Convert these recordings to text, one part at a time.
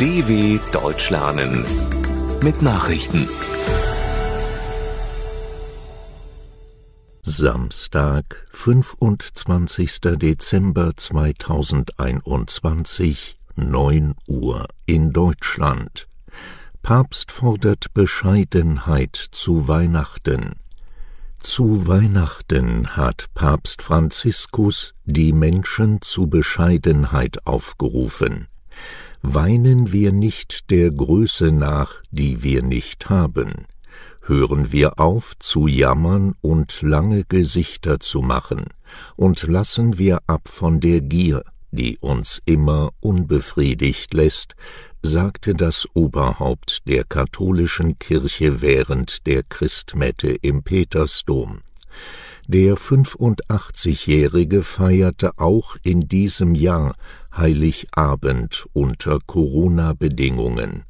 DW Deutsch lernen mit Nachrichten. Samstag, 25. Dezember 2021, 9 Uhr in Deutschland. Papst fordert Bescheidenheit zu Weihnachten. Zu Weihnachten hat Papst Franziskus die Menschen zu Bescheidenheit aufgerufen. Weinen wir nicht der Größe nach, die wir nicht haben. Hören wir auf zu jammern und lange Gesichter zu machen, und lassen wir ab von der Gier, die uns immer unbefriedigt lässt, sagte das Oberhaupt der katholischen Kirche während der Christmette im Petersdom. Der 85-Jährige feierte auch in diesem Jahr Heiligabend unter Corona-Bedingungen.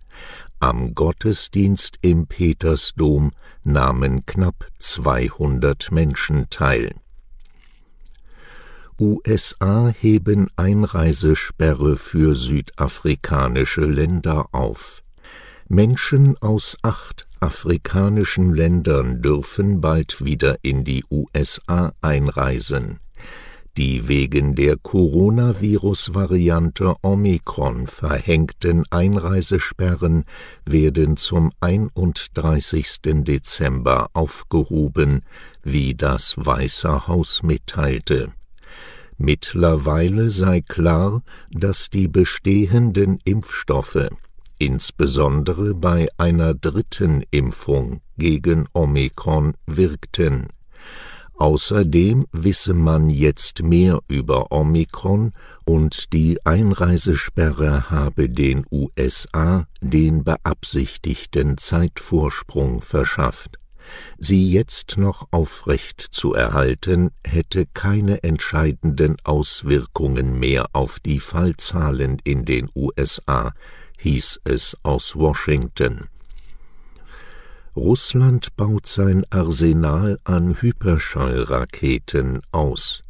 Am Gottesdienst im Petersdom nahmen knapp 200 Menschen teil. USA heben Einreisesperre für südafrikanische Länder auf. Menschen aus acht afrikanischen Ländern dürfen bald wieder in die USA einreisen. Die wegen der Coronavirus-Variante Omikron verhängten Einreisesperren werden zum 31. Dezember aufgehoben, wie das Weiße Haus mitteilte. Mittlerweile sei klar, dass die bestehenden Impfstoffe insbesondere bei einer dritten Impfung gegen Omikron wirkten. Außerdem wisse man jetzt mehr über Omikron und die Einreisesperre habe den USA den beabsichtigten Zeitvorsprung verschafft. Sie jetzt noch aufrecht zu erhalten, hätte keine entscheidenden Auswirkungen mehr auf die Fallzahlen in den USA, hieß es aus Washington. Russland baut sein Arsenal an Hyperschallraketen aus.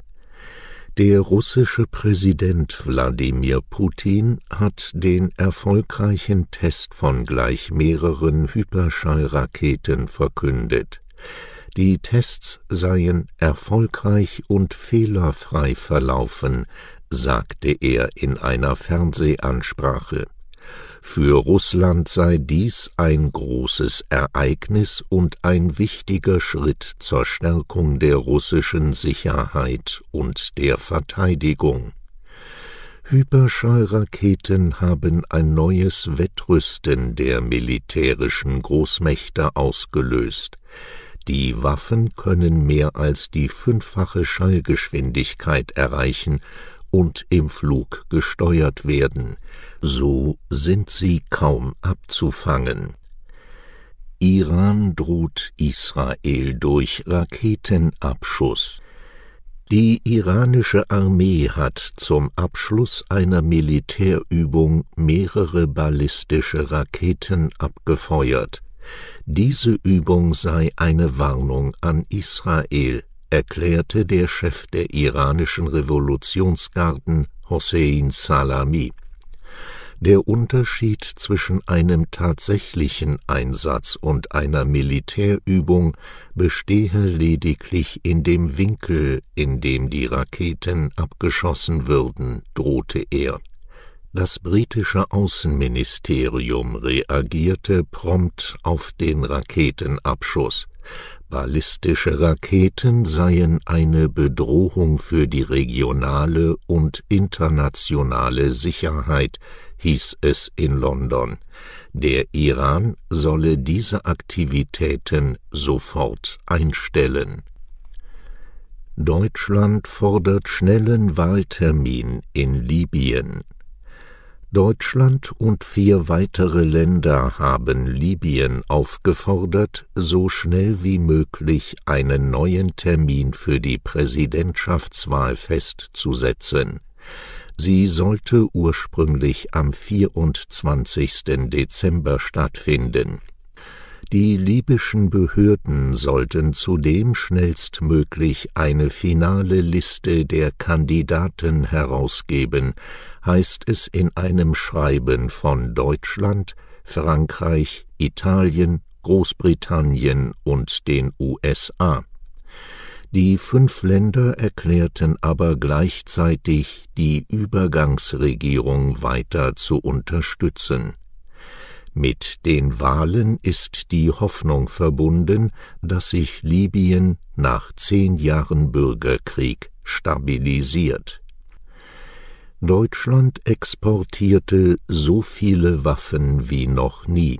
Der russische Präsident Wladimir Putin hat den erfolgreichen Test von gleich mehreren Hyperschallraketen verkündet. Die Tests seien erfolgreich und fehlerfrei verlaufen, sagte er in einer Fernsehansprache. Für Russland sei dies ein großes Ereignis und ein wichtiger Schritt zur Stärkung der russischen Sicherheit und der Verteidigung. Hyperschallraketen haben ein neues Wettrüsten der militärischen Großmächte ausgelöst. Die Waffen können mehr als die fünffache Schallgeschwindigkeit erreichen und im Flug gesteuert werden, so sind sie kaum abzufangen. Iran droht Israel durch Raketenabschuss. Die iranische Armee hat zum Abschluss einer Militärübung mehrere ballistische Raketen abgefeuert. Diese Übung sei eine Warnung an Israel, erklärte der Chef der iranischen Revolutionsgarden Hossein Salami. Der Unterschied zwischen einem tatsächlichen Einsatz und einer Militärübung bestehe lediglich in dem Winkel, in dem die Raketen abgeschossen würden, drohte er. Das britische Außenministerium reagierte prompt auf den Raketenabschuss. Ballistische Raketen seien eine Bedrohung für die regionale und internationale Sicherheit, hieß es in London. Der Iran solle diese Aktivitäten sofort einstellen. Deutschland fordert schnellen Wahltermin in Libyen. Deutschland und vier weitere Länder haben Libyen aufgefordert, so schnell wie möglich einen neuen Termin für die Präsidentschaftswahl festzusetzen. Sie sollte ursprünglich am 24. Dezember stattfinden Die libyschen Behörden sollten zudem schnellstmöglich eine finale Liste der Kandidaten herausgeben, heißt es in einem Schreiben von Deutschland, Frankreich, Italien, Großbritannien und den USA. Die fünf Länder erklärten aber gleichzeitig, die Übergangsregierung weiter zu unterstützen. Mit den Wahlen ist die Hoffnung verbunden, dass sich Libyen nach zehn Jahren Bürgerkrieg stabilisiert. Deutschland exportierte so viele Waffen wie noch nie.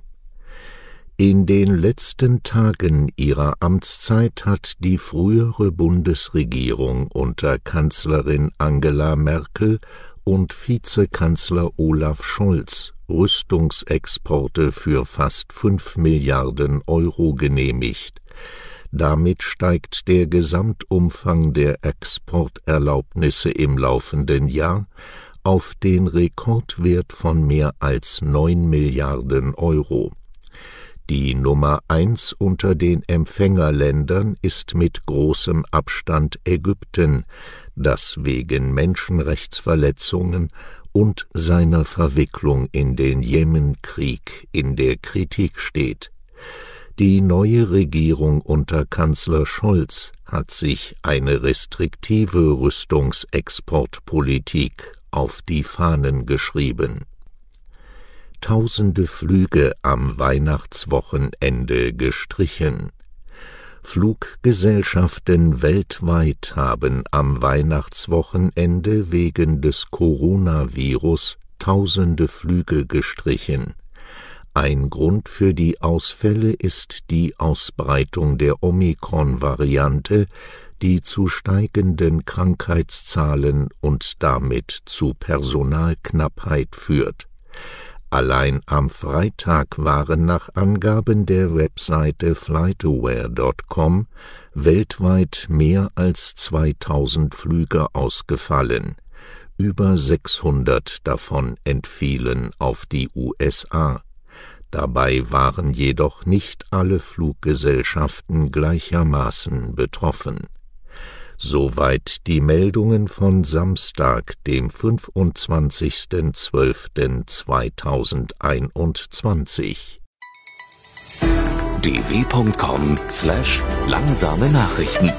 In den letzten Tagen ihrer Amtszeit hat die frühere Bundesregierung unter Kanzlerin Angela Merkel und Vizekanzler Olaf Scholz Rüstungsexporte für fast fünf Milliarden Euro genehmigt. Damit steigt der Gesamtumfang der Exporterlaubnisse im laufenden Jahr auf den Rekordwert von mehr als neun Milliarden Euro. Die Nummer eins unter den Empfängerländern ist mit großem Abstand Ägypten, das wegen Menschenrechtsverletzungen und seiner Verwicklung in den Jemenkrieg in der Kritik steht. Die neue Regierung unter Kanzler Scholz hat sich eine restriktive Rüstungsexportpolitik auf die Fahnen geschrieben tausende Flüge am Weihnachtswochenende gestrichen. Fluggesellschaften weltweit haben am Weihnachtswochenende wegen des Coronavirus tausende Flüge gestrichen. Ein Grund für die Ausfälle ist die Ausbreitung der Omikron-Variante, die zu steigenden Krankheitszahlen und damit zu Personalknappheit führt. Allein am Freitag waren nach Angaben der Webseite flightaware.com weltweit mehr als 2000 Flüge ausgefallen. Über 600 davon entfielen auf die USA. Dabei waren jedoch nicht alle Fluggesellschaften gleichermaßen betroffen Soweit die Meldungen von Samstag, dem 25.12.2021. dw.com/langsame Nachrichten